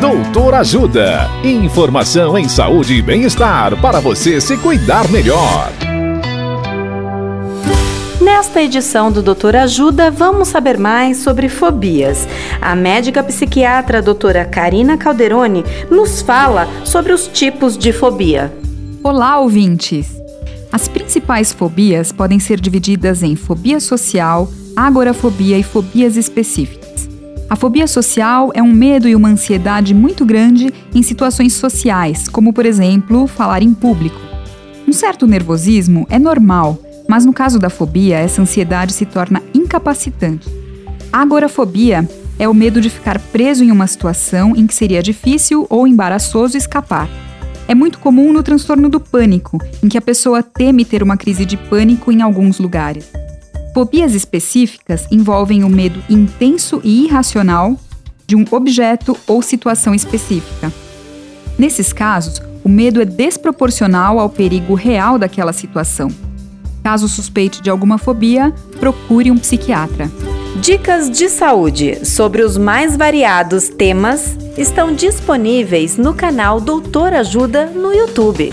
Doutor Ajuda. Informação em saúde e bem-estar para você se cuidar melhor. Nesta edição do Doutor Ajuda, vamos saber mais sobre fobias. A médica psiquiatra doutora Karina Calderoni nos fala sobre os tipos de fobia. Olá, ouvintes! As principais fobias podem ser divididas em fobia social, agorafobia e fobias específicas. A fobia social é um medo e uma ansiedade muito grande em situações sociais, como por exemplo, falar em público. Um certo nervosismo é normal, mas no caso da fobia, essa ansiedade se torna incapacitante. A agorafobia é o medo de ficar preso em uma situação em que seria difícil ou embaraçoso escapar. É muito comum no transtorno do pânico, em que a pessoa teme ter uma crise de pânico em alguns lugares. Fobias específicas envolvem o medo intenso e irracional de um objeto ou situação específica. Nesses casos, o medo é desproporcional ao perigo real daquela situação. Caso suspeite de alguma fobia, procure um psiquiatra. Dicas de saúde sobre os mais variados temas estão disponíveis no canal Doutor Ajuda no YouTube.